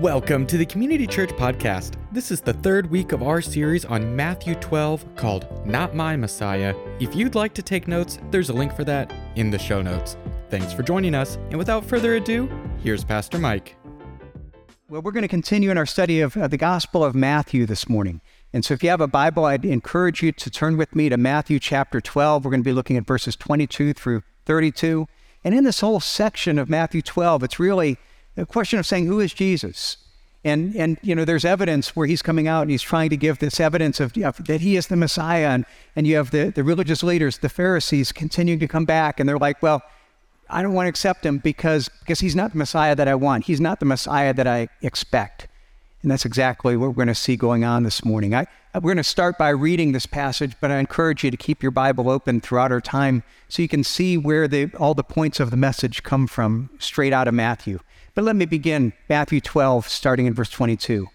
Welcome to the Community Church Podcast. This is the third week of our series on Matthew 12 called Not My Messiah. If you'd like to take notes, there's a link for that in the show notes. Thanks for joining us, and without further ado, here's Pastor Mike. Well, we're going to continue in our study of uh, the Gospel of Matthew this morning. And so if you have a Bible, I'd encourage you to turn with me to Matthew chapter 12. We're going to be looking at verses 22 through 32. And in this whole section of Matthew 12, it's really the question of saying, who is Jesus? And, and you know, there's evidence where he's coming out and he's trying to give this evidence of, of that he is the Messiah. And, and you have the, the religious leaders, the Pharisees, continuing to come back. And they're like, well, I don't want to accept him because, because he's not the Messiah that I want. He's not the Messiah that I expect. And that's exactly what we're going to see going on this morning. I, we're going to start by reading this passage, but I encourage you to keep your Bible open throughout our time so you can see where the, all the points of the message come from straight out of Matthew. But let me begin Matthew 12, starting in verse 22.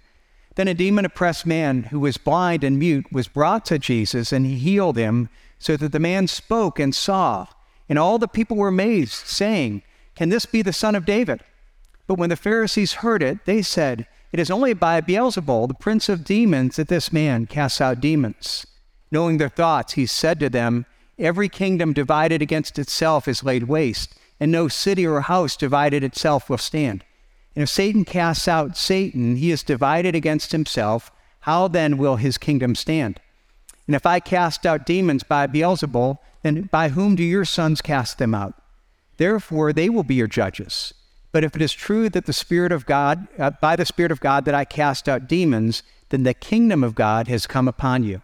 Then a demon oppressed man who was blind and mute was brought to Jesus, and he healed him, so that the man spoke and saw. And all the people were amazed, saying, Can this be the son of David? But when the Pharisees heard it, they said, It is only by Beelzebul, the prince of demons, that this man casts out demons. Knowing their thoughts, he said to them, Every kingdom divided against itself is laid waste and no city or house divided itself will stand. And if Satan casts out Satan, he is divided against himself. How then will his kingdom stand? And if I cast out demons by Beelzebul, then by whom do your sons cast them out? Therefore, they will be your judges. But if it is true that the Spirit of God, uh, by the Spirit of God, that I cast out demons, then the kingdom of God has come upon you.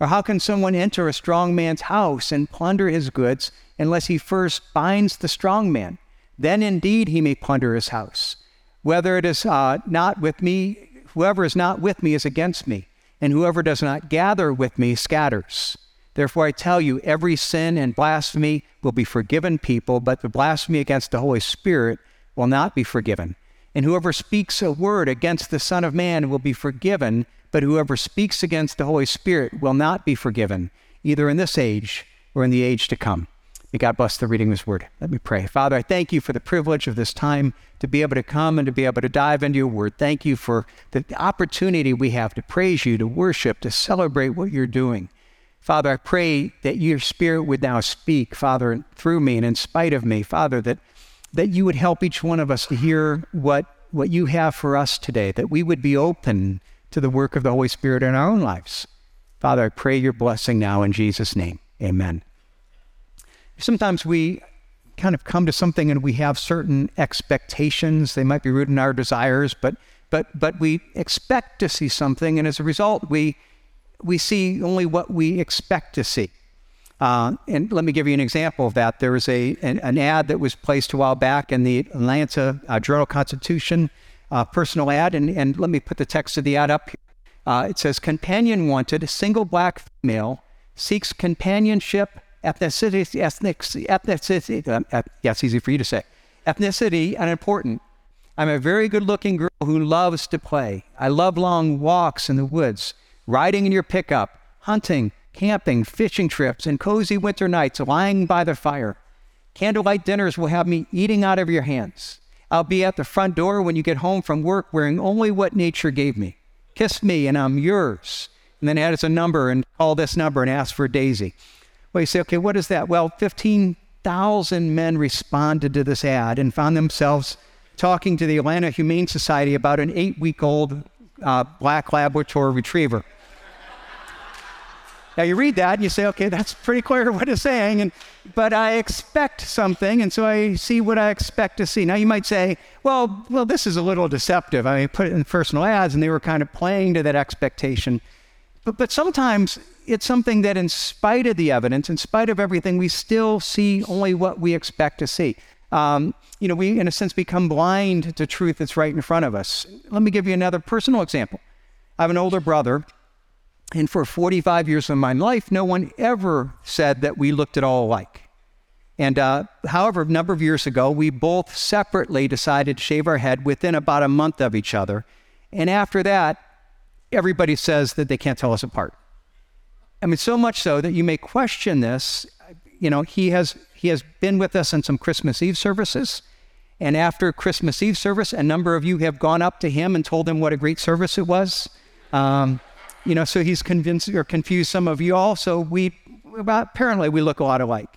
Or how can someone enter a strong man's house and plunder his goods unless he first binds the strong man? Then indeed he may plunder his house. Whether it is uh, not with me, whoever is not with me is against me, and whoever does not gather with me scatters. Therefore I tell you, every sin and blasphemy will be forgiven people, but the blasphemy against the Holy Spirit will not be forgiven. And whoever speaks a word against the Son of Man will be forgiven, but whoever speaks against the Holy Spirit will not be forgiven, either in this age or in the age to come. May God bless the reading of His word. Let me pray. Father, I thank you for the privilege of this time to be able to come and to be able to dive into your word. Thank you for the opportunity we have to praise you, to worship, to celebrate what you're doing. Father, I pray that your spirit would now speak, Father, through me and in spite of me, Father, that, that you would help each one of us to hear what, what you have for us today, that we would be open to the work of the Holy Spirit in our own lives. Father, I pray your blessing now in Jesus' name. Amen. Sometimes we kind of come to something and we have certain expectations. They might be rooted in our desires, but but but we expect to see something, and as a result, we we see only what we expect to see. Uh, and let me give you an example of that. There was a an, an, ad that was placed a while back in the Atlanta uh, Journal Constitution uh, personal ad, and, and let me put the text of the ad up here. Uh, it says, Companion wanted, single black female, seeks companionship, ethnicity, ethnic, ethnicity, uh, yeah, it's easy for you to say, ethnicity, unimportant. I'm a very good looking girl who loves to play. I love long walks in the woods, riding in your pickup, hunting, camping, fishing trips, and cozy winter nights lying by the fire. Candlelight dinners will have me eating out of your hands. I'll be at the front door when you get home from work wearing only what nature gave me. Kiss me and I'm yours. And then add as a number and call this number and ask for Daisy. Well, you say, okay, what is that? Well, 15,000 men responded to this ad and found themselves talking to the Atlanta Humane Society about an eight week old uh, black Labrador retriever. Now you read that and you say, okay, that's pretty clear what it's saying, and but I expect something, and so I see what I expect to see. Now you might say, well, well, this is a little deceptive. I mean, put it in personal ads, and they were kind of playing to that expectation. But but sometimes it's something that, in spite of the evidence, in spite of everything, we still see only what we expect to see. Um, you know, we in a sense become blind to truth that's right in front of us. Let me give you another personal example. I have an older brother and for 45 years of my life, no one ever said that we looked at all alike. And uh, however, a number of years ago, we both separately decided to shave our head within about a month of each other. And after that, everybody says that they can't tell us apart. I mean, so much so that you may question this. You know, he has he has been with us in some Christmas Eve services, And after Christmas Eve service, a number of you have gone up to him and told him what a great service it was. Um, you know, so he's convinced or confused some of you all. So we, apparently, we look a lot alike.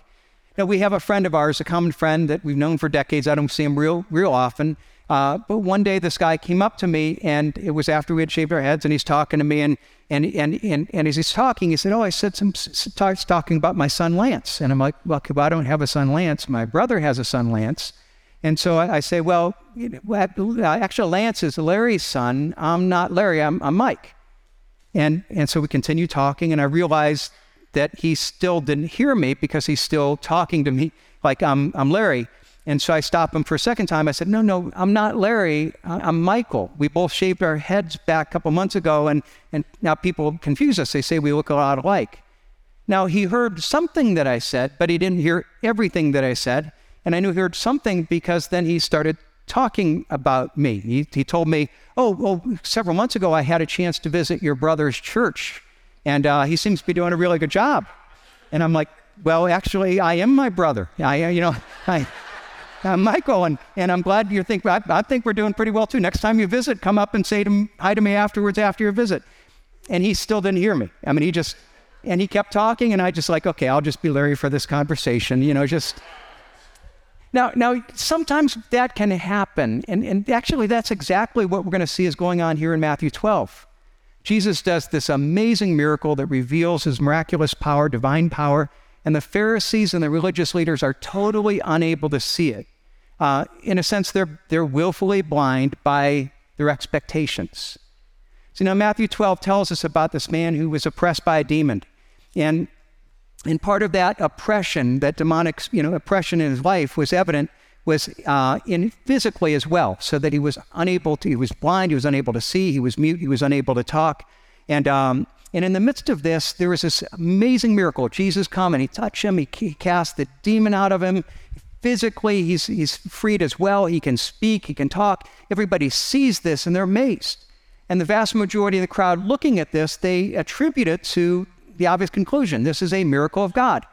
Now, we have a friend of ours, a common friend that we've known for decades. I don't see him real, real often. Uh, but one day this guy came up to me, and it was after we had shaved our heads, and he's talking to me, and and and and, and as he's talking, he said, "Oh, I said some starts talking about my son Lance," and I'm like, "Well, I don't have a son Lance. My brother has a son Lance." And so I, I say, well, you know, actually, Lance is Larry's son. I'm not Larry, I'm, I'm Mike. And, and so we continue talking, and I realized that he still didn't hear me because he's still talking to me like I'm, I'm Larry. And so I stopped him for a second time. I said, No, no, I'm not Larry. I'm Michael. We both shaved our heads back a couple months ago, and, and now people confuse us. They say we look a lot alike. Now, he heard something that I said, but he didn't hear everything that I said. And I knew he heard something because then he started talking about me. He, he told me, oh, well, several months ago, I had a chance to visit your brother's church, and uh, he seems to be doing a really good job. And I'm like, well, actually, I am my brother. I, you know, I, Uh, I'm Michael, and, and I'm glad you think, I, I think we're doing pretty well too. Next time you visit, come up and say to, hi to me afterwards after your visit. And he still didn't hear me. I mean, he just, and he kept talking, and I just like, okay, I'll just be Larry for this conversation, you know, just now, now sometimes that can happen, and, and actually, that's exactly what we're going to see is going on here in Matthew 12. Jesus does this amazing miracle that reveals his miraculous power, divine power, and the Pharisees and the religious leaders are totally unable to see it. Uh, in a sense, they're, they're willfully blind by their expectations. So now Matthew 12 tells us about this man who was oppressed by a demon. And and part of that oppression, that demonic, you know, oppression in his life was evident was uh, in physically as well, so that he was unable to, he was blind, he was unable to see, he was mute, he was unable to talk. And, um, and in the midst of this, there was this amazing miracle. Jesus come and he touched him, he, he cast the demon out of him. Physically, he's, he's freed as well. He can speak, he can talk. Everybody sees this and they're amazed. And the vast majority of the crowd looking at this, they attribute it to the obvious conclusion this is a miracle of God.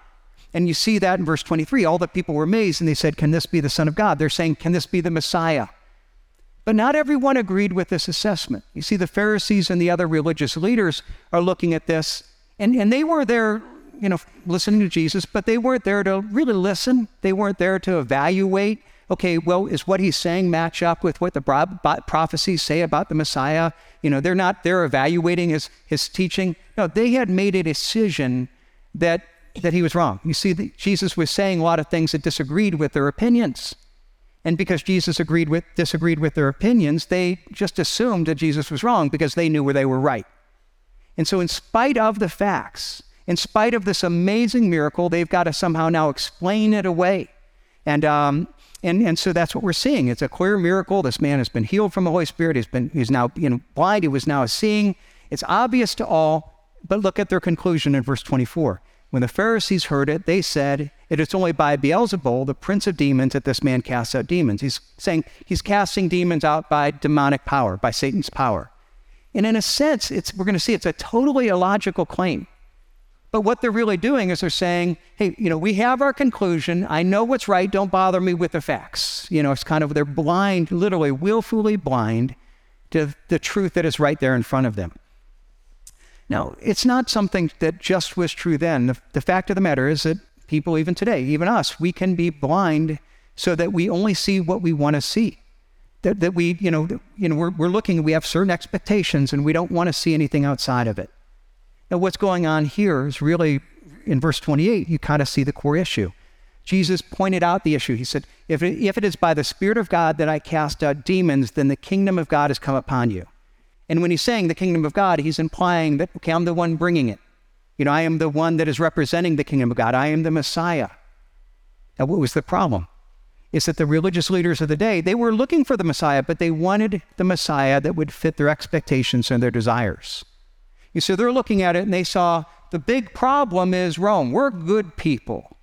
And you see that in verse 23. All the people were amazed and they said, Can this be the Son of God? They're saying, Can this be the Messiah? But not everyone agreed with this assessment. You see, the Pharisees and the other religious leaders are looking at this, and, and they were there, you know, listening to Jesus, but they weren't there to really listen. They weren't there to evaluate okay, well, is what he's saying match up with what the prophecies say about the Messiah? You know, they're not, they're evaluating his, his teaching. No, they had made a decision that, that he was wrong. You see, Jesus was saying a lot of things that disagreed with their opinions. And because Jesus agreed with, disagreed with their opinions, they just assumed that Jesus was wrong because they knew where they were right. And so, in spite of the facts, in spite of this amazing miracle, they've got to somehow now explain it away. And, um, and, and so that's what we're seeing. It's a clear miracle. This man has been healed from the Holy Spirit. He's been he's now you blind. He was now seeing. It's obvious to all, but look at their conclusion in verse 24. When the Pharisees heard it, they said, It is only by Beelzebul, the prince of demons, that this man casts out demons. He's saying he's casting demons out by demonic power, by Satan's power. And in a sense, it's, we're going to see it's a totally illogical claim. But what they're really doing is they're saying, hey, you know, we have our conclusion. I know what's right. Don't bother me with the facts. You know, it's kind of, they're blind, literally willfully blind to the truth that is right there in front of them. Now, it's not something that just was true then. The, the fact of the matter is that people, even today, even us, we can be blind so that we only see what we want to see. That, that we, you know, you know we're, we're looking, we have certain expectations and we don't want to see anything outside of it. Now, what's going on here is really in verse 28, you kind of see the core issue. Jesus pointed out the issue. He said, if it, if it is by the Spirit of God that I cast out demons, then the kingdom of God has come upon you. And when he's saying the kingdom of God, he's implying that, okay, I'm the one bringing it. You know, I am the one that is representing the kingdom of God. I am the Messiah. Now, what was the problem? Is that the religious leaders of the day, they were looking for the Messiah, but they wanted the Messiah that would fit their expectations and their desires. You see, they're looking at it and they saw the big problem is Rome. We're good people.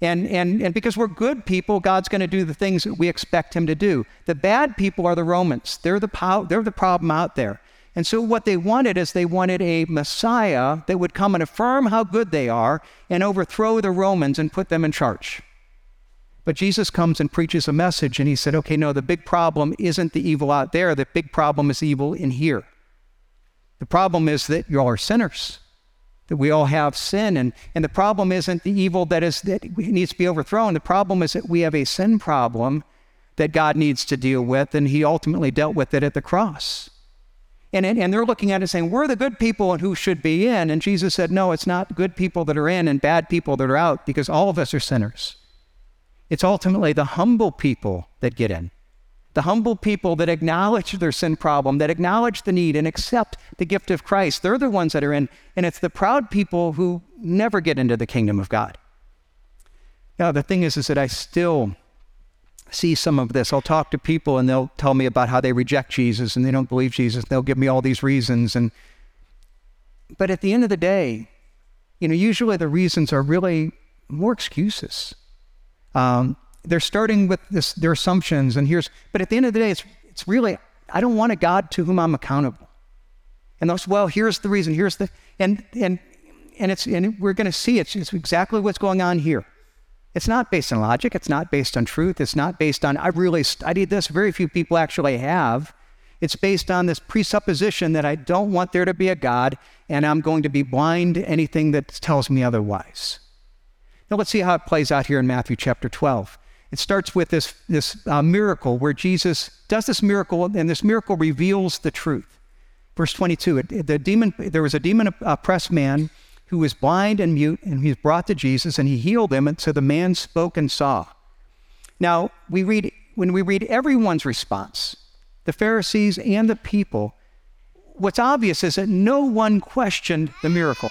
And, and, and because we're good people, God's going to do the things that we expect Him to do. The bad people are the Romans. They're the, pow- they're the problem out there. And so, what they wanted is they wanted a Messiah that would come and affirm how good they are and overthrow the Romans and put them in charge. But Jesus comes and preaches a message, and he said, okay, no, the big problem isn't the evil out there. The big problem is evil in here. The problem is that you all are sinners, that we all have sin. And, and the problem isn't the evil that, is, that needs to be overthrown. The problem is that we have a sin problem that God needs to deal with, and he ultimately dealt with it at the cross. And, and they're looking at it saying, We're the good people and who should be in. And Jesus said, No, it's not good people that are in and bad people that are out because all of us are sinners. It's ultimately the humble people that get in. The humble people that acknowledge their sin problem, that acknowledge the need and accept the gift of Christ, they're the ones that are in. And it's the proud people who never get into the kingdom of God. Now, the thing is, is that I still see some of this. I'll talk to people and they'll tell me about how they reject Jesus and they don't believe Jesus. They'll give me all these reasons. And but at the end of the day, you know, usually the reasons are really more excuses. Um, they're starting with this, their assumptions, and here's, but at the end of the day, it's, it's really, I don't want a God to whom I'm accountable. And those, well, here's the reason, here's the, and, and, and it's, and we're going to see it's, it's exactly what's going on here. It's not based on logic. It's not based on truth. It's not based on, I really studied this. Very few people actually have. It's based on this presupposition that I don't want there to be a God and I'm going to be blind to anything that tells me otherwise. Now let's see how it plays out here in Matthew chapter 12. It starts with this, this uh, miracle where Jesus does this miracle, and this miracle reveals the truth. Verse 22 it, the demon, there was a demon oppressed man who was blind and mute, and he was brought to Jesus, and he healed him, and so the man spoke and saw. Now, we read, when we read everyone's response, the Pharisees and the people, what's obvious is that no one questioned the miracle.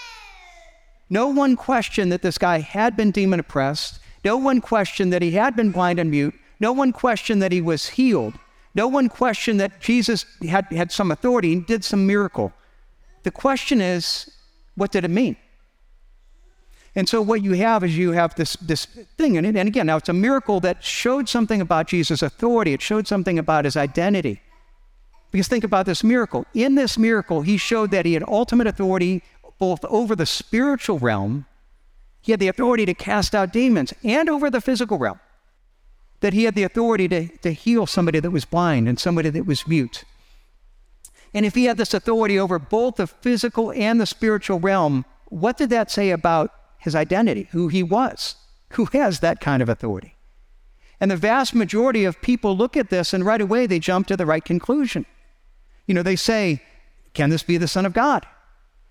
No one questioned that this guy had been demon oppressed. No one questioned that he had been blind and mute. No one questioned that he was healed. No one questioned that Jesus had, had some authority and did some miracle. The question is, what did it mean? And so what you have is you have this, this thing. in it. and again, now it's a miracle that showed something about Jesus' authority. It showed something about his identity. Because think about this miracle. In this miracle, he showed that he had ultimate authority both over the spiritual realm, he had the authority to cast out demons, and over the physical realm. That he had the authority to, to heal somebody that was blind and somebody that was mute. And if he had this authority over both the physical and the spiritual realm, what did that say about his identity, who he was, who has that kind of authority? And the vast majority of people look at this and right away they jump to the right conclusion. You know, they say, Can this be the Son of God?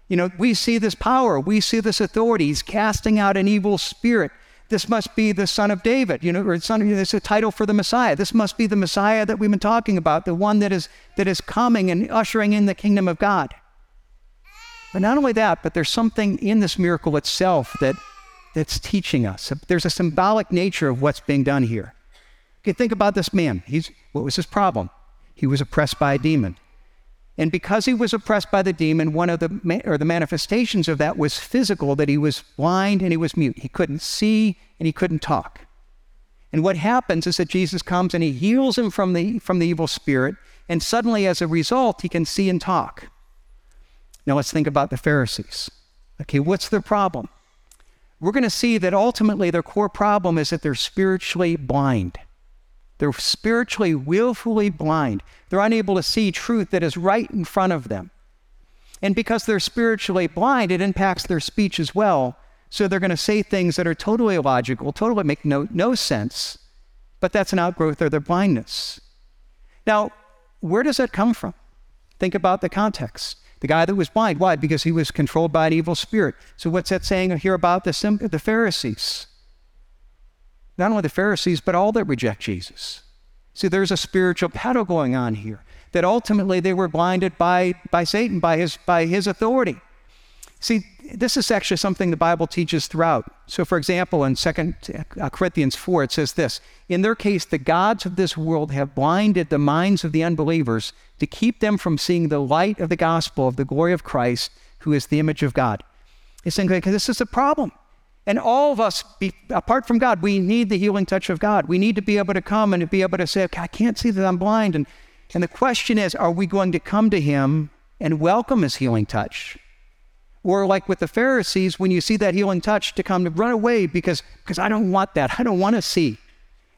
You know, we see this power, we see this authority. He's casting out an evil spirit. This must be the son of David, you know, or son, you know, it's a title for the Messiah. This must be the Messiah that we've been talking about, the one that is that is coming and ushering in the kingdom of God. But not only that, but there's something in this miracle itself that that's teaching us. There's a symbolic nature of what's being done here. Okay, think about this man. He's what was his problem? He was oppressed by a demon. And because he was oppressed by the demon, one of the or the manifestations of that was physical, that he was blind and he was mute. He couldn't see and he couldn't talk. And what happens is that Jesus comes and he heals him from the from the evil spirit, and suddenly as a result, he can see and talk. Now let's think about the Pharisees. Okay, what's their problem? We're going to see that ultimately their core problem is that they're spiritually blind. They're spiritually, willfully blind. They're unable to see truth that is right in front of them. And because they're spiritually blind, it impacts their speech as well. So they're going to say things that are totally illogical, totally make no, no sense, but that's an outgrowth of their blindness. Now, where does that come from? Think about the context. The guy that was blind, why? Because he was controlled by an evil spirit. So, what's that saying here about the, the Pharisees? not only the Pharisees, but all that reject Jesus. See, there's a spiritual battle going on here that ultimately they were blinded by, by Satan, by his, by his authority. See, this is actually something the Bible teaches throughout. So, for example, in 2 uh, Corinthians 4, it says this In their case, the gods of this world have blinded the minds of the unbelievers to keep them from seeing the light of the gospel of the glory of Christ, who is the image of God. It's saying, this is a problem. And all of us, be, apart from God, we need the healing touch of God. We need to be able to come and to be able to say, okay, I can't see that I'm blind. And, and the question is, are we going to come to Him and welcome His healing touch? Or like with the Pharisees, when you see that healing touch, to come to run away because, because I don't want that. I don't want to see.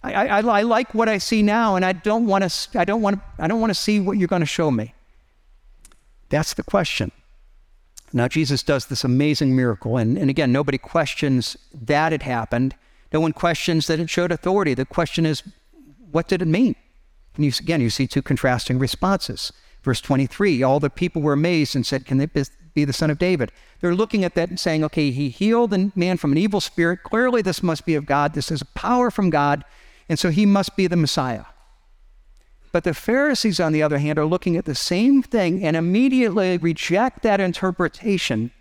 I, I, I like what I see now, and I don't want to. I don't want. I don't want to see what you're going to show me. That's the question. Now Jesus does this amazing miracle, and, and again, nobody questions that it happened. No one questions that it showed authority. The question is, what did it mean? And you, again, you see two contrasting responses. Verse 23 All the people were amazed and said, Can it be the son of David? They're looking at that and saying, Okay, he healed a man from an evil spirit. Clearly, this must be of God. This is power from God. And so he must be the Messiah. But the Pharisees, on the other hand, are looking at the same thing and immediately reject that interpretation.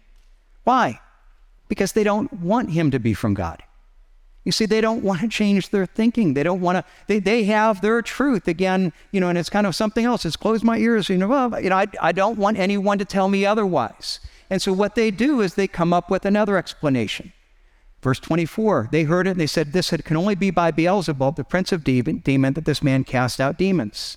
Why? Because they don't want him to be from God. You see, they don't want to change their thinking. They don't want to, they, they have their truth. Again, you know, and it's kind of something else. It's close my ears. You know, well, you know, I, I don't want anyone to tell me otherwise. And so what they do is they come up with another explanation. Verse 24, they heard it and they said, This can only be by Beelzebub, the prince of demon, demon, that this man cast out demons.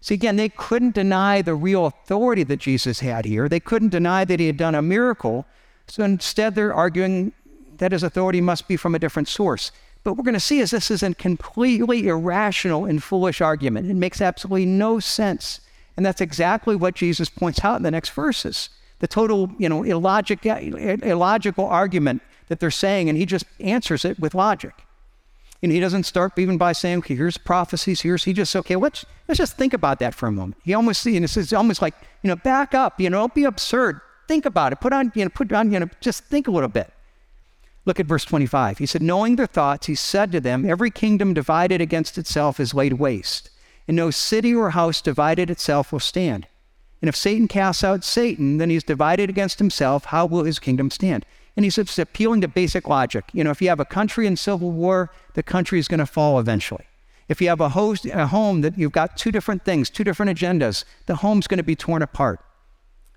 See, again, they couldn't deny the real authority that Jesus had here. They couldn't deny that he had done a miracle. So instead, they're arguing that his authority must be from a different source. But we're going to see is this is a completely irrational and foolish argument. It makes absolutely no sense. And that's exactly what Jesus points out in the next verses. The total, you know, illogic, illogical argument that they're saying, and he just answers it with logic. And he doesn't start even by saying, okay, here's prophecies, here's, he just, okay, let's, let's just think about that for a moment. He almost, and it's almost like, you know, back up, you know, don't be absurd. Think about it. Put on, you know, put on, you know, just think a little bit. Look at verse 25. He said, Knowing their thoughts, he said to them, Every kingdom divided against itself is laid waste, and no city or house divided itself will stand. And if Satan casts out Satan, then he's divided against himself. How will his kingdom stand? And he's appealing to basic logic. You know, if you have a country in civil war, the country is going to fall eventually. If you have a, host, a home that you've got two different things, two different agendas, the home's going to be torn apart.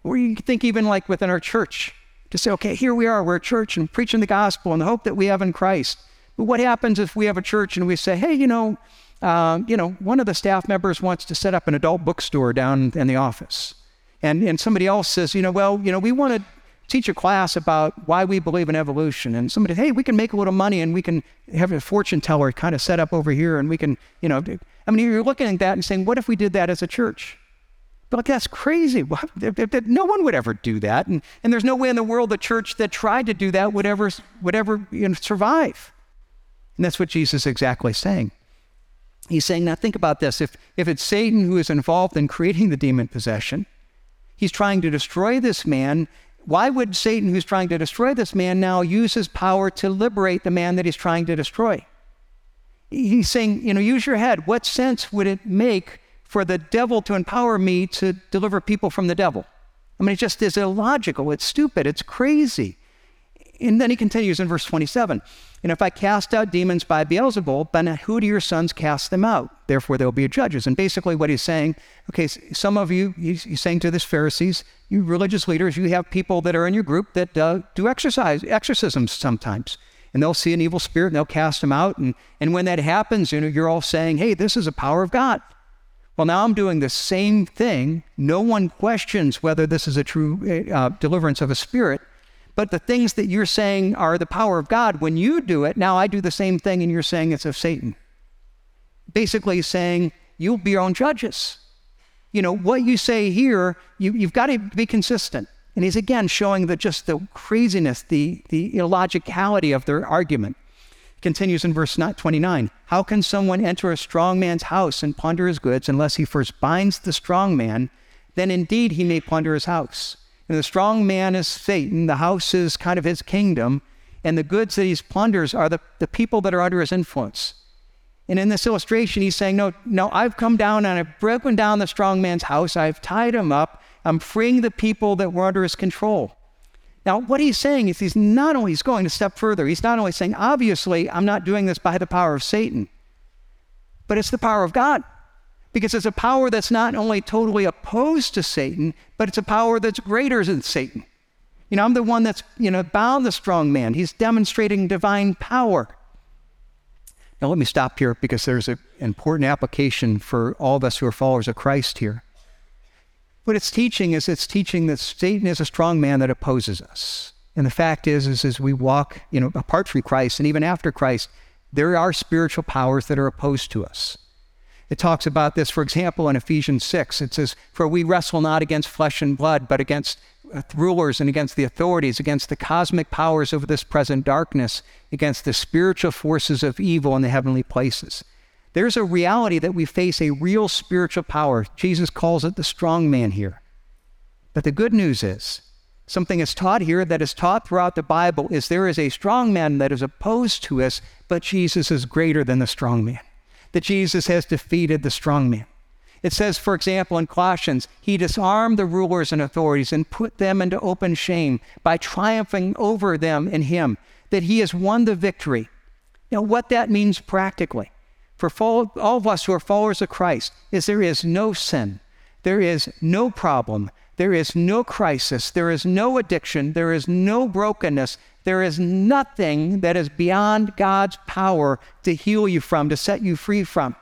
Or you think even like within our church, to say, okay, here we are, we're a church and preaching the gospel and the hope that we have in Christ. But what happens if we have a church and we say, hey, you know, uh, you know, one of the staff members wants to set up an adult bookstore down in the office, and and somebody else says, you know, well, you know, we want to teach a class about why we believe in evolution. And somebody, hey, we can make a little money and we can have a fortune teller kind of set up over here and we can, you know, I mean, you're looking at that and saying, what if we did that as a church? But that's crazy. No one would ever do that. And, and there's no way in the world the church that tried to do that would ever, would ever you know, survive. And that's what Jesus is exactly saying. He's saying, now think about this. If, if it's Satan who is involved in creating the demon possession, he's trying to destroy this man why would Satan, who's trying to destroy this man, now use his power to liberate the man that he's trying to destroy? He's saying, you know, use your head. What sense would it make for the devil to empower me to deliver people from the devil? I mean, it just is illogical. It's stupid. It's crazy. And then he continues in verse 27 And if I cast out demons by Beelzebul, then who do your sons cast them out? Therefore, they'll be judges. And basically, what he's saying, okay, some of you, he's saying to this Pharisees, you religious leaders, you have people that are in your group that uh, do exercise, exorcisms sometimes. And they'll see an evil spirit and they'll cast them out. And, and when that happens, you know, you're all saying, hey, this is a power of God. Well, now I'm doing the same thing. No one questions whether this is a true uh, deliverance of a spirit. But the things that you're saying are the power of God, when you do it, now I do the same thing and you're saying it's of Satan. Basically saying, you'll be your own judges. You know, what you say here, you, you've got to be consistent. And he's again showing that just the craziness, the, the illogicality of their argument. Continues in verse 29. How can someone enter a strong man's house and plunder his goods unless he first binds the strong man? Then indeed he may plunder his house. And the strong man is Satan, the house is kind of his kingdom, and the goods that he plunders are the, the people that are under his influence. And in this illustration, he's saying, No, no, I've come down and I've broken down the strong man's house, I've tied him up, I'm freeing the people that were under his control. Now, what he's saying is he's not only he's going a step further, he's not only saying, obviously, I'm not doing this by the power of Satan, but it's the power of God because it's a power that's not only totally opposed to Satan, but it's a power that's greater than Satan. You know, I'm the one that's, you know, bound the strong man. He's demonstrating divine power. Now, let me stop here because there's an important application for all of us who are followers of Christ here. What it's teaching is it's teaching that Satan is a strong man that opposes us. And the fact is, is as we walk, you know, apart from Christ and even after Christ, There are spiritual powers that are opposed to us. It talks about this, for example, in Ephesians 6. It says, For we wrestle not against flesh and blood, but against uh, rulers and against the authorities, against the cosmic powers of this present darkness, against the spiritual forces of evil in the heavenly places. There's a reality that we face a real spiritual power. Jesus calls it the strong man here. But the good news is, something is taught here that is taught throughout the Bible is there is a strong man that is opposed to us, but Jesus is greater than the strong man. That Jesus has defeated the strong man. It says, for example, in Colossians, he disarmed the rulers and authorities and put them into open shame by triumphing over them in him, that he has won the victory. Now, what that means practically for all of us who are followers of Christ is there is no sin, there is no problem, there is no crisis, there is no addiction, there is no brokenness, there is nothing that is beyond God's power to heal you from, to set you free from.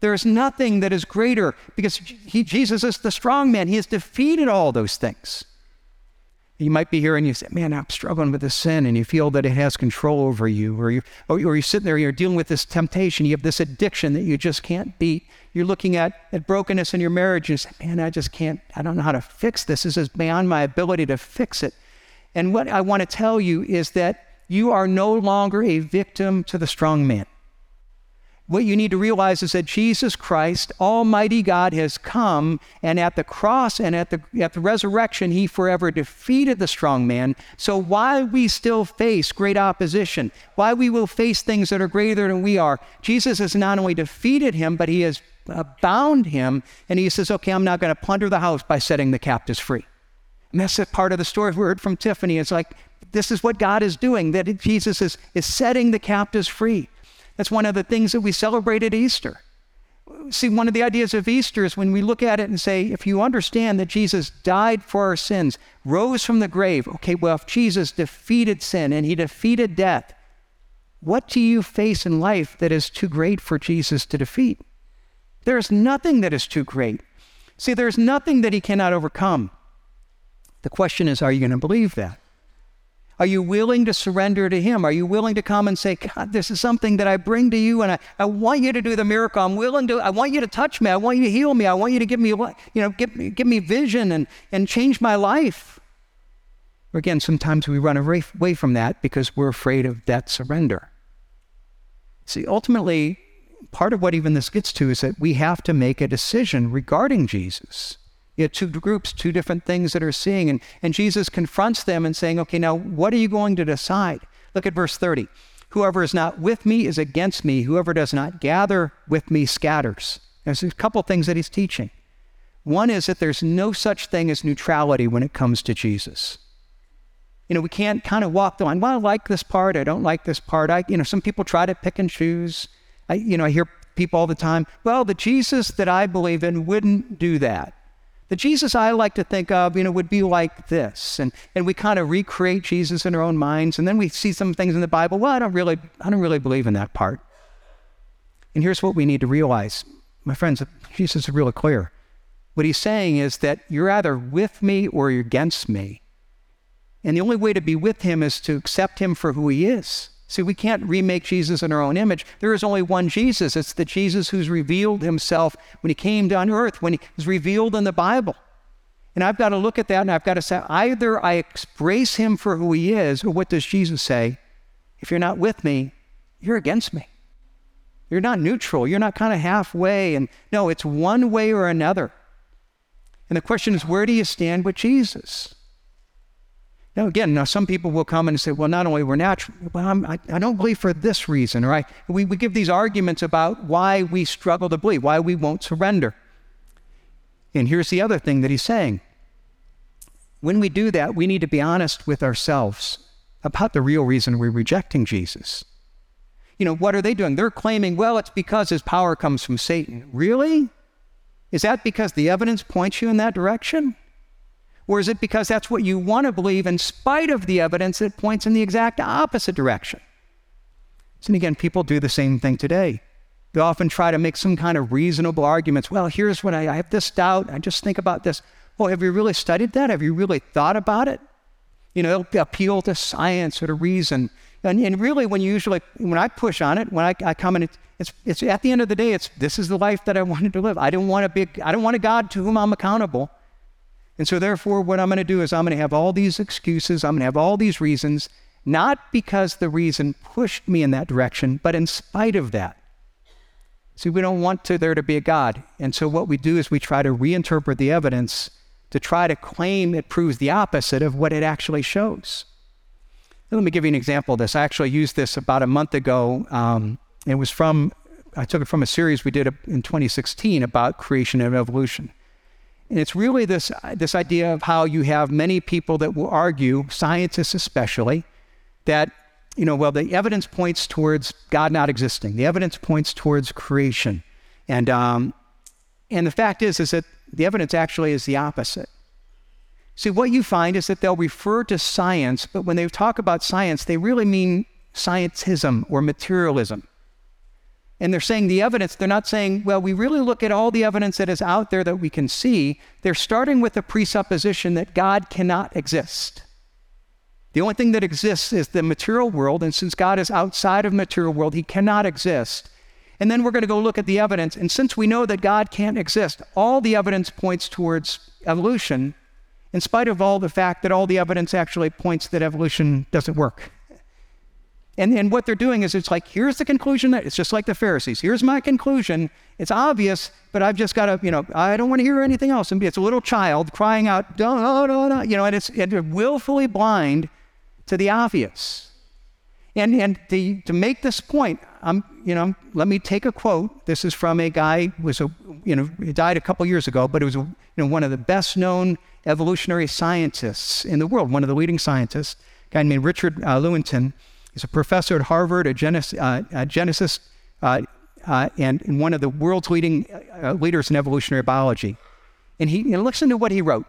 There is nothing that is greater because he, Jesus is the strong man. He has defeated all those things. You might be here and you say, Man, I'm struggling with this sin, and you feel that it has control over you, or, you, or, you're sitting there, you're dealing with this temptation, you have this addiction that you just can't beat. You're looking at, at brokenness in your marriage, and you say, Man, I just can't, I don't know how to fix this. This is beyond my ability to fix it. And what I want to tell you is that you are no longer a victim to the strong man what you need to realize is that Jesus Christ, Almighty God, has come, and at the cross and at the, at the resurrection, he forever defeated the strong man. So while we still face great opposition, while we will face things that are greater than we are, Jesus has not only defeated him, but he has bound him, and he says, Okay, I'm not going to plunder the house by setting the captives free. And that's a part of the story we heard from Tiffany. It's like, this is what God is doing, that Jesus is, is setting the captives free. That's one of the things that we celebrate at Easter. See, one of the ideas of Easter is when we look at it and say, if you understand that Jesus died for our sins, rose from the grave, okay, well, if Jesus defeated sin and he defeated death, what do you face in life that is too great for Jesus to defeat? There's nothing that is too great. See, there's nothing that he cannot overcome. The question is, are you going to believe that? Are you willing to surrender to Him? Are you willing to come and say, God, this is something that I bring to you and I, I want you to do the miracle. I'm willing to, I want you to touch me. I want you to heal me. I want you to give me, you know, give, give me vision and, and change my life. Or again, sometimes we run away from that because we're afraid of that surrender. See, ultimately, part of what even this gets to is that we have to make a decision regarding Jesus. You have two groups, two different things that are seeing. And, and Jesus confronts them and saying, okay, now what are you going to decide? Look at verse 30. Whoever is not with me is against me. Whoever does not gather with me scatters. There's a couple things that he's teaching. One is that there's no such thing as neutrality when it comes to Jesus. You know, we can't kind of walk the line. Well, I like this part. I don't like this part. I, you know, some people try to pick and choose. I, you know, I hear people all the time. Well, the Jesus that I believe in wouldn't do that. The Jesus I like to think of, you know, would be like this. And, and we kind of recreate Jesus in our own minds. And then we see some things in the Bible. Well, I don't really, I don't really believe in that part. And here's what we need to realize. My friends, Jesus is really clear. What he's saying is that you're either with me or you're against me. And the only way to be with him is to accept him for who he is. See, we can't remake Jesus in our own image. There is only one Jesus. It's the Jesus who's revealed himself when he came down earth, when he was revealed in the Bible. And I've got to look at that and I've got to say, either I embrace him for who he is, or what does Jesus say? If you're not with me, you're against me. You're not neutral. You're not kind of halfway. And no, it's one way or another. And the question is, where do you stand with Jesus? Now, again, now some people will come and say, well, not only we're natural, well, I, I don't believe for this reason, or I, we, we give these arguments about why we struggle to believe, why we won't surrender. And here's the other thing that he's saying. When we do that, we need to be honest with ourselves about the real reason we're rejecting Jesus. You know, what are they doing? They're claiming, well, it's because his power comes from Satan. Really? Is that because the evidence points you in that direction? Or is it because that's what you want to believe in spite of the evidence that points in the exact opposite direction? And again, people do the same thing today. They often try to make some kind of reasonable arguments. Well, here's what I, I have this doubt. I just think about this. Oh, have you really studied that? Have you really thought about it? You know, it'll appeal to science or to reason. And, and really, when you usually, when I push on it, when I, I come in, it's, it's, it's at the end of the day, it's this is the life that I wanted to live. I don't want a big, I don't want a God to whom I'm accountable. And so, therefore, what I'm going to do is I'm going to have all these excuses, I'm going to have all these reasons, not because the reason pushed me in that direction, but in spite of that. See, we don't want to, there to be a God. And so, what we do is we try to reinterpret the evidence to try to claim it proves the opposite of what it actually shows. Let me give you an example of this. I actually used this about a month ago. Um, it was from, I took it from a series we did in 2016 about creation and evolution. And it's really this, this idea of how you have many people that will argue, scientists especially, that, you know, well, the evidence points towards God not existing. The evidence points towards creation. And, um, and the fact is, is that the evidence actually is the opposite. See, what you find is that they'll refer to science, but when they talk about science, they really mean scientism or materialism. And they're saying the evidence, they're not saying, well, we really look at all the evidence that is out there that we can see. They're starting with the presupposition that God cannot exist. The only thing that exists is the material world, and since God is outside of material world, he cannot exist. And then we're going to go look at the evidence. And since we know that God can't exist, all the evidence points towards evolution, in spite of all the fact that all the evidence actually points that evolution doesn't work. And, and what they're doing is it's like, here's the conclusion that it's just like the Pharisees. Here's my conclusion. It's obvious, but I've just got to, you know, I don't want to hear anything else. And it's a little child crying out, no, no, no, you know, and it's and willfully blind to the obvious. And, and the, to make this point, I'm, you know, let me take a quote. This is from a guy who was a, you know, he died a couple years ago, but it was a, you know, one of the best known evolutionary scientists in the world, one of the leading scientists, a guy named Richard uh, Lewontin. He's a professor at Harvard, a, genesis, uh, a uh, uh, and, and, one of the world's leading uh, leaders in evolutionary biology. And he, you know, listen to what he wrote.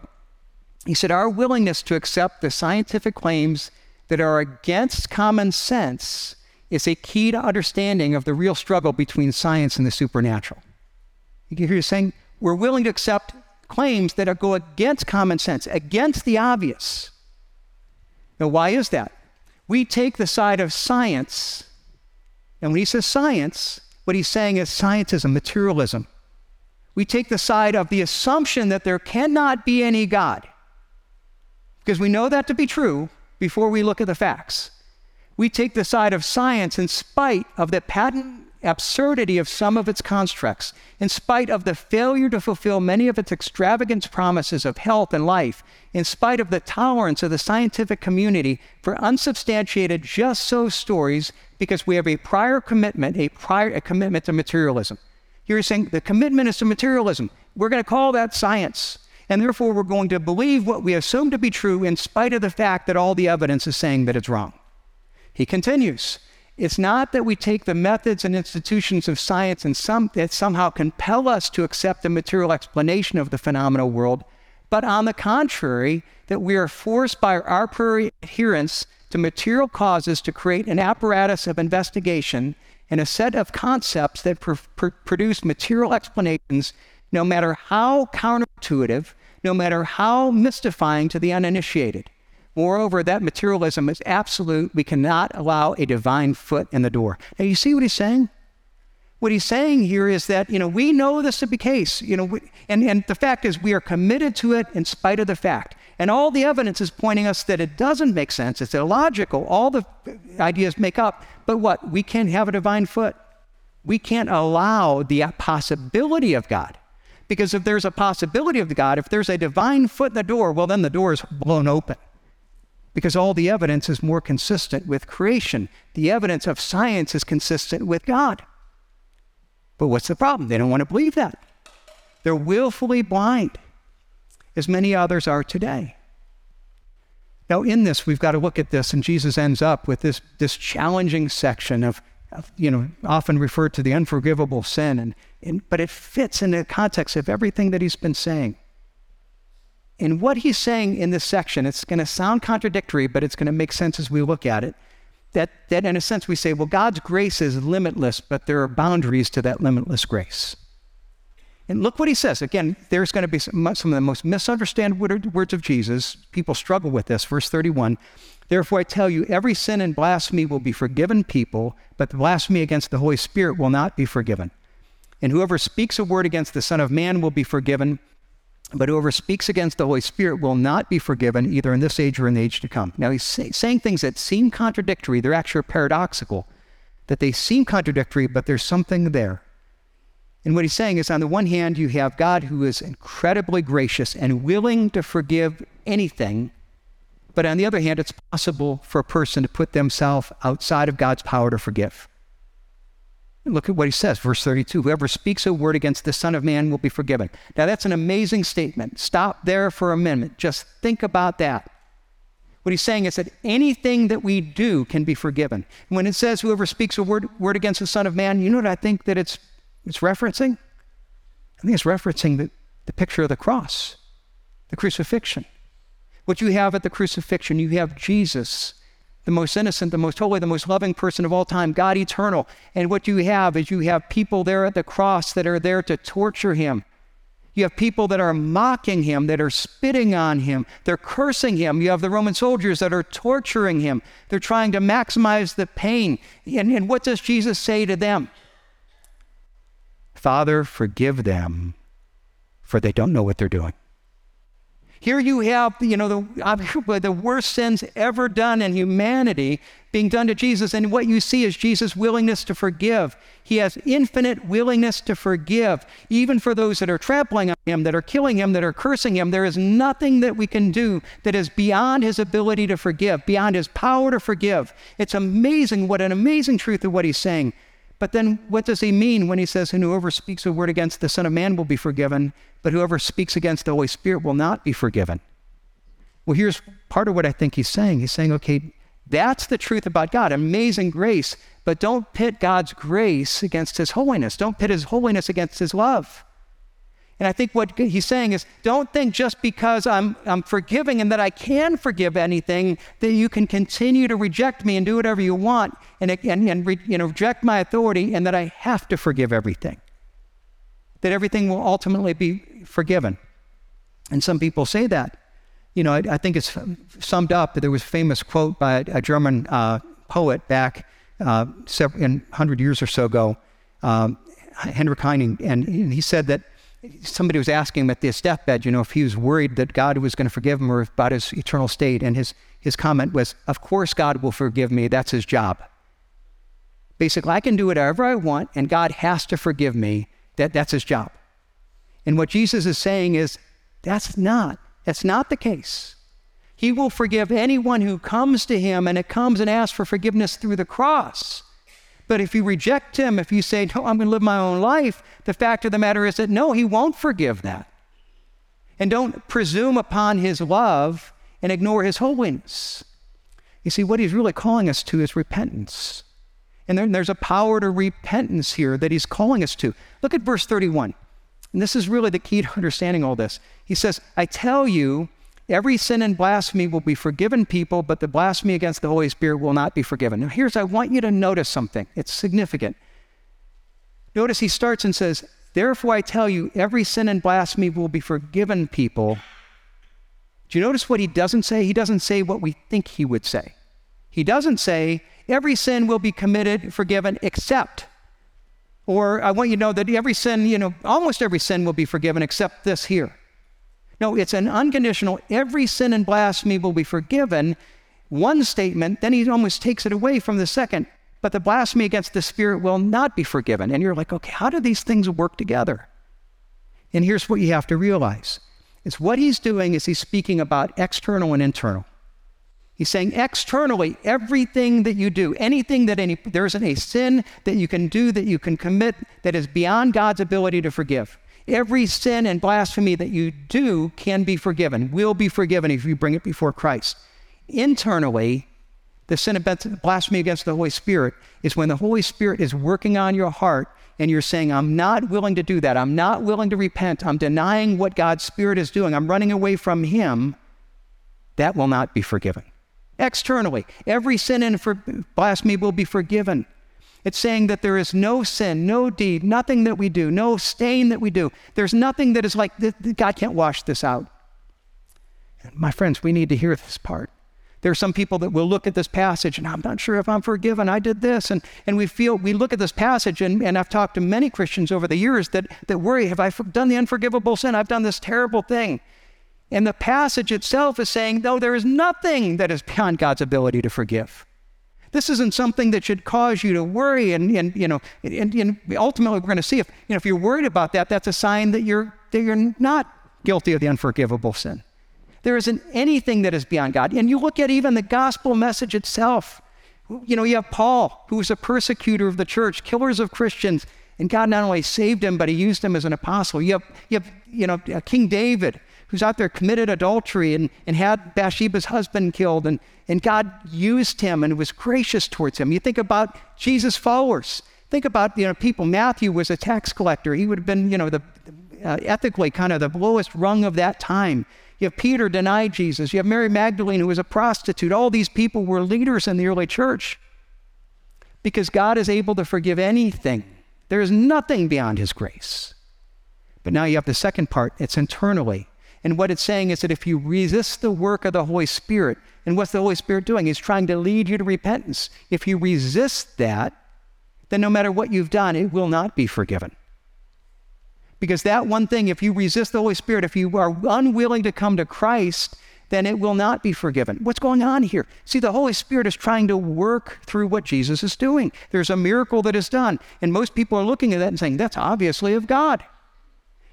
He said, Our willingness to accept the scientific claims that are against common sense is a key to understanding of the real struggle between science and the supernatural. You hear him saying, we're willing to accept claims that go against common sense, against the obvious. Now, why is that? We take the side of science. And when he says science, what he's saying is scientism, materialism. We take the side of the assumption that there cannot be any God. Because we know that to be true before we look at the facts. We take the side of science in spite of the patent absurdity of some of its constructs, in spite of the failure to fulfill many of its extravagant promises of health and life, in spite of the tolerance of the scientific community for unsubstantiated just so stories, because we have a prior commitment, a prior a commitment to materialism. You're saying the commitment is to materialism. We're going to call that science. And therefore, we're going to believe what we assume to be true in spite of the fact that all the evidence is saying that it's wrong. He continues it's not that we take the methods and institutions of science and some, that somehow compel us to accept the material explanation of the phenomenal world, but on the contrary, that we are forced by our prior adherence to material causes to create an apparatus of investigation and a set of concepts that pr- pr- produce material explanations, no matter how counterintuitive, no matter how mystifying to the uninitiated. Moreover, that materialism is absolute. We cannot allow a divine foot in the door. Now, you see what he's saying? What he's saying here is that, you know, we know this to be the case, you know, we, and, and the fact is we are committed to it in spite of the fact. And all the evidence is pointing us that it doesn't make sense. It's illogical. All the ideas make up. But what? We can't have a divine foot. We can't allow the possibility of God. Because if there's a possibility of God, if there's a divine foot in the door, well, then the door is blown open because all the evidence is more consistent with creation. The evidence of science is consistent with God. But what's the problem? They don't want to believe that. They're willfully blind, as many others are today. Now, in this, we've got to look at this, and Jesus ends up with this, this challenging section of, of you know, often referred to the unforgivable sin, and, and, but it fits in the context of everything that he's been saying. And what he's saying in this section, it's going to sound contradictory, but it's going to make sense as we look at it. That, that in a sense we say, well, God's grace is limitless, but there are boundaries to that limitless grace. And look what he says. Again, there's going to be some, some of the most misunderstood words of Jesus. People struggle with this. Verse 31 Therefore, I tell you, every sin and blasphemy will be forgiven people, but the blasphemy against the Holy Spirit will not be forgiven. And whoever speaks a word against the Son of Man will be forgiven, but whoever speaks against the Holy Spirit will not be forgiven, either in this age or in the age to come. Now, he's say, saying things that seem contradictory. They're actually paradoxical, that they seem contradictory, but there's something there. And what he's saying is, on the one hand, you have God who is incredibly gracious and willing to forgive anything but on the other hand, it's possible for a person to put themselves outside of God's power to forgive. Look at what he says, verse 32 Whoever speaks a word against the Son of Man will be forgiven. Now, that's an amazing statement. Stop there for a minute. Just think about that. What he's saying is that anything that we do can be forgiven. When it says whoever speaks a word, word against the Son of Man, you know what I think that it's, it's referencing? I think it's referencing the, the picture of the cross, the crucifixion. What you have at the crucifixion, you have Jesus, the most innocent, the most holy, the most loving person of all time, God eternal. And what you have is you have people there at the cross that are there to torture him. You have people that are mocking him, that are spitting on him, they're cursing him. You have the Roman soldiers that are torturing him. They're trying to maximize the pain. And, and what does Jesus say to them? Father, forgive them, for they don't know what they're doing. Here you have, you know, the, uh, the worst sins ever done in humanity being done to Jesus. And what you see is Jesus' willingness to forgive. He has infinite willingness to forgive, even for those that are trampling on him, that are killing him, that are cursing him. There is nothing that we can do that is beyond his ability to forgive, beyond his power to forgive. It's amazing what an amazing truth of what he's saying. But then what does he mean when he says, And whoever speaks a word against the Son of Man will be forgiven, but whoever speaks against the Holy Spirit will not be forgiven? Well, here's part of what I think he's saying. He's saying, okay, that's the truth about God, amazing grace, but don't pit God's grace against his holiness. Don't pit his holiness against his love. And I think what he's saying is don't think just because I'm, I'm forgiving and that I can forgive anything that you can continue to reject me and do whatever you want and, and, and re, you know, reject my authority and that I have to forgive everything. That everything will ultimately be forgiven. And some people say that. You know, I, I think it's summed up there was a famous quote by a, a German uh, poet back uh, several, 100 years or so ago, um, Heinrich Heine, and he said that somebody was asking him at this deathbed, you know, if he was worried that God was going to forgive him or about his eternal state. And his, his comment was, Of course, God will forgive me. That's his job. Basically, I can do whatever I want, and God has to forgive me. That, that's his job. And what Jesus is saying is, that's not. That's not the case. He will forgive anyone who comes to him and it comes and asks for forgiveness through the cross. But if you reject him, if you say, No, I'm going to live my own life, the fact of the matter is that no, he won't forgive that. And don't presume upon his love and ignore his holiness. You see, what he's really calling us to is repentance. And there, there's a power to repentance here that he's calling us to. Look at verse 31. And this is really the key to understanding all this. He says, I tell you, Every sin and blasphemy will be forgiven people, but the blasphemy against the Holy Spirit will not be forgiven. Now, here's, I want you to notice something. It's significant. Notice he starts and says, Therefore, I tell you, every sin and blasphemy will be forgiven people. Do you notice what he doesn't say? He doesn't say what we think he would say. He doesn't say, Every sin will be committed, forgiven, except. Or I want you to know that every sin, you know, almost every sin will be forgiven except this here. No, it's an unconditional, every sin and blasphemy will be forgiven. One statement, then he almost takes it away from the second. But the blasphemy against the Spirit will not be forgiven. And you're like, okay, how do these things work together? And here's what you have to realize it's what he's doing is he's speaking about external and internal. He's saying externally, everything that you do, anything that any, there isn't a sin that you can do, that you can commit, that is beyond God's ability to forgive. Every sin and blasphemy that you do can be forgiven, will be forgiven if you bring it before Christ. Internally, the sin of blasphemy against the Holy Spirit is when the Holy Spirit is working on your heart and you're saying, I'm not willing to do that. I'm not willing to repent. I'm denying what God's Spirit is doing. I'm running away from Him. That will not be forgiven. Externally, every sin and blasphemy will be forgiven. It's saying that there is no sin, no deed, nothing that we do, no stain that we do. There's nothing that is like, God can't wash this out. My friends, we need to hear this part. There are some people that will look at this passage and I'm not sure if I'm forgiven. I did this. And, and we feel, we look at this passage, and, and I've talked to many Christians over the years that, that worry have I done the unforgivable sin? I've done this terrible thing. And the passage itself is saying, no, there is nothing that is beyond God's ability to forgive. This isn't something that should cause you to worry. And, and you know, and, and ultimately, we're going to see if, you know, if you're worried about that, that's a sign that you're, that you're not guilty of the unforgivable sin. There isn't anything that is beyond God. And you look at even the gospel message itself. You know, you have Paul, who was a persecutor of the church, killers of Christians, and God not only saved him, but he used him as an apostle. You have, you, have, you know, uh, King David, who's out there committed adultery and, and had Bathsheba's husband killed, and, and God used him and was gracious towards him. You think about Jesus' followers. Think about, you know, people. Matthew was a tax collector. He would have been, you know, the, uh, ethically kind of the lowest rung of that time. You have Peter denied Jesus. You have Mary Magdalene, who was a prostitute. All these people were leaders in the early church because God is able to forgive anything. There is nothing beyond his grace. But now you have the second part it's internally. And what it's saying is that if you resist the work of the Holy Spirit, and what's the Holy Spirit doing? He's trying to lead you to repentance. If you resist that, then no matter what you've done, it will not be forgiven. Because that one thing, if you resist the Holy Spirit, if you are unwilling to come to Christ, then it will not be forgiven. What's going on here? See, the Holy Spirit is trying to work through what Jesus is doing. There's a miracle that is done. And most people are looking at that and saying, that's obviously of God.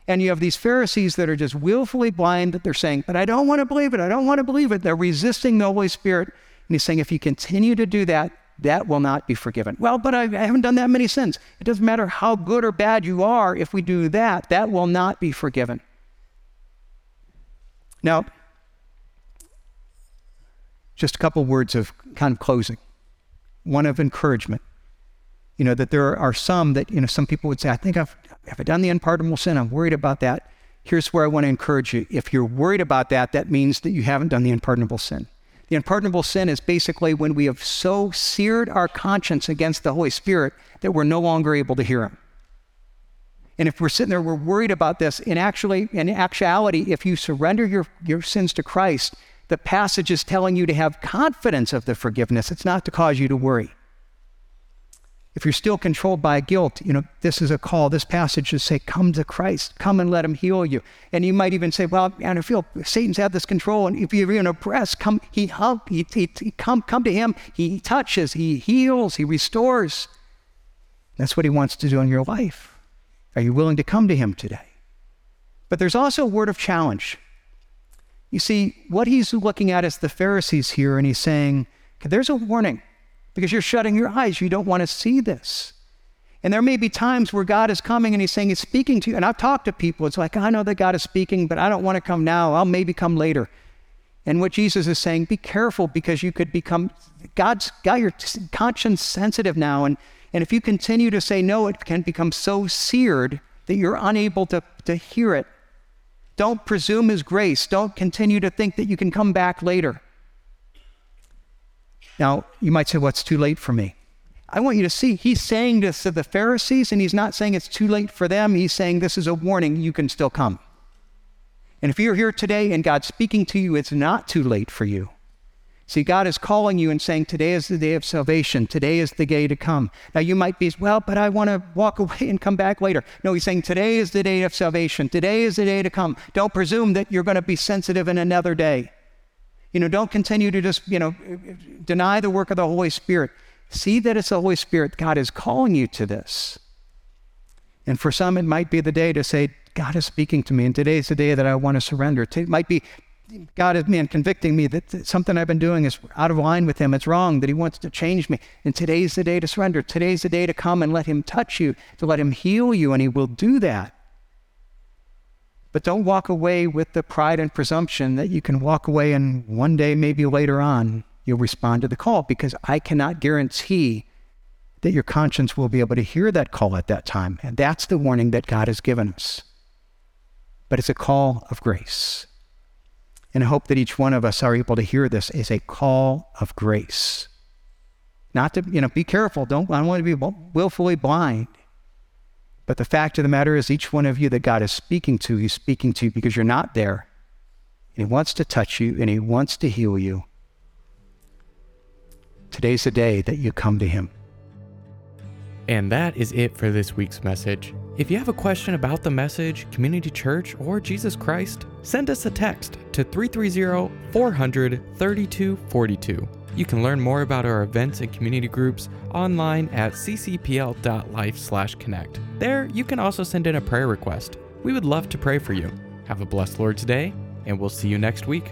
And you have these Pharisees that are just willfully blind that they're saying, but I don't want to believe it. I don't want to believe it. They're resisting the Holy Spirit. And he's saying, if you continue to do that, that will not be forgiven. Well, but I, I haven't done that many sins. It doesn't matter how good or bad you are, if we do that, that will not be forgiven. Now, just a couple words of kind of closing. One of encouragement. You know, that there are some that, you know, some people would say, I think I've, have I done the unpardonable sin? I'm worried about that. Here's where I want to encourage you. If you're worried about that, that means that you haven't done the unpardonable sin. The unpardonable sin is basically when we have so seared our conscience against the Holy Spirit that we're no longer able to hear Him. And if we're sitting there, we're worried about this. In actually, in actuality, if you surrender your, your sins to Christ, the passage is telling you to have confidence of the forgiveness. It's not to cause you to worry. If you're still controlled by guilt, you know, this is a call. This passage should say, Come to Christ, come and let him heal you. And you might even say, Well, and I feel Satan's had this control, and if you're in oppressed, come, he help, he, he, he, come, come to him. He touches, he heals, he restores. That's what he wants to do in your life. Are you willing to come to him today? But there's also a word of challenge. You see, what he's looking at is the Pharisees here, and he's saying, There's a warning because you're shutting your eyes. You don't want to see this. And there may be times where God is coming and He's saying He's speaking to you. And I've talked to people. It's like, I know that God is speaking, but I don't want to come now. I'll maybe come later. And what Jesus is saying, be careful because you could become, God's got your conscience sensitive now. And, and if you continue to say no, it can become so seared that you're unable to, to hear it. Don't presume His grace. Don't continue to think that you can come back later. Now, you might say, well, too late for me. I want you to see, he's saying this to the Pharisees, and he's not saying it's too late for them. He's saying this is a warning, you can still come. And if you're here today and God's speaking to you, it's not too late for you. See, God is calling you and saying, Today is the day of salvation. Today is the day to come. Now, you might be, Well, but I want to walk away and come back later. No, He's saying, Today is the day of salvation. Today is the day to come. Don't presume that you're going to be sensitive in another day. You know, don't continue to just, you know, deny the work of the Holy Spirit. See that it's the Holy Spirit. God is calling you to this. And for some, it might be the day to say, God is speaking to me, and today is the day that I want to surrender. It might be God is man convicting me that something I've been doing is out of line with Him. It's wrong, that He wants to change me. And today's the day to surrender. Today's the day to come and let Him touch you, to let Him heal you, and He will do that. But don't walk away with the pride and presumption that you can walk away and one day, maybe later on, you'll respond to the call because I cannot guarantee that your conscience will be able to hear that call at that time. And that's the warning that God has given us. But it's a call of grace. And I hope that each one of us are able to hear this as a call of grace. Not to, you know, be careful. Don't, I don't want to be willfully blind. But the fact of the matter is, each one of you that God is speaking to, He's speaking to you because you're not there. And He wants to touch you and He wants to heal you. Today's the day that you come to Him. And that is it for this week's message. If you have a question about the message, community church, or Jesus Christ, send us a text to 330 400 3242. You can learn more about our events and community groups online at ccpl.life/connect. There, you can also send in a prayer request. We would love to pray for you. Have a blessed Lord's Day, and we'll see you next week.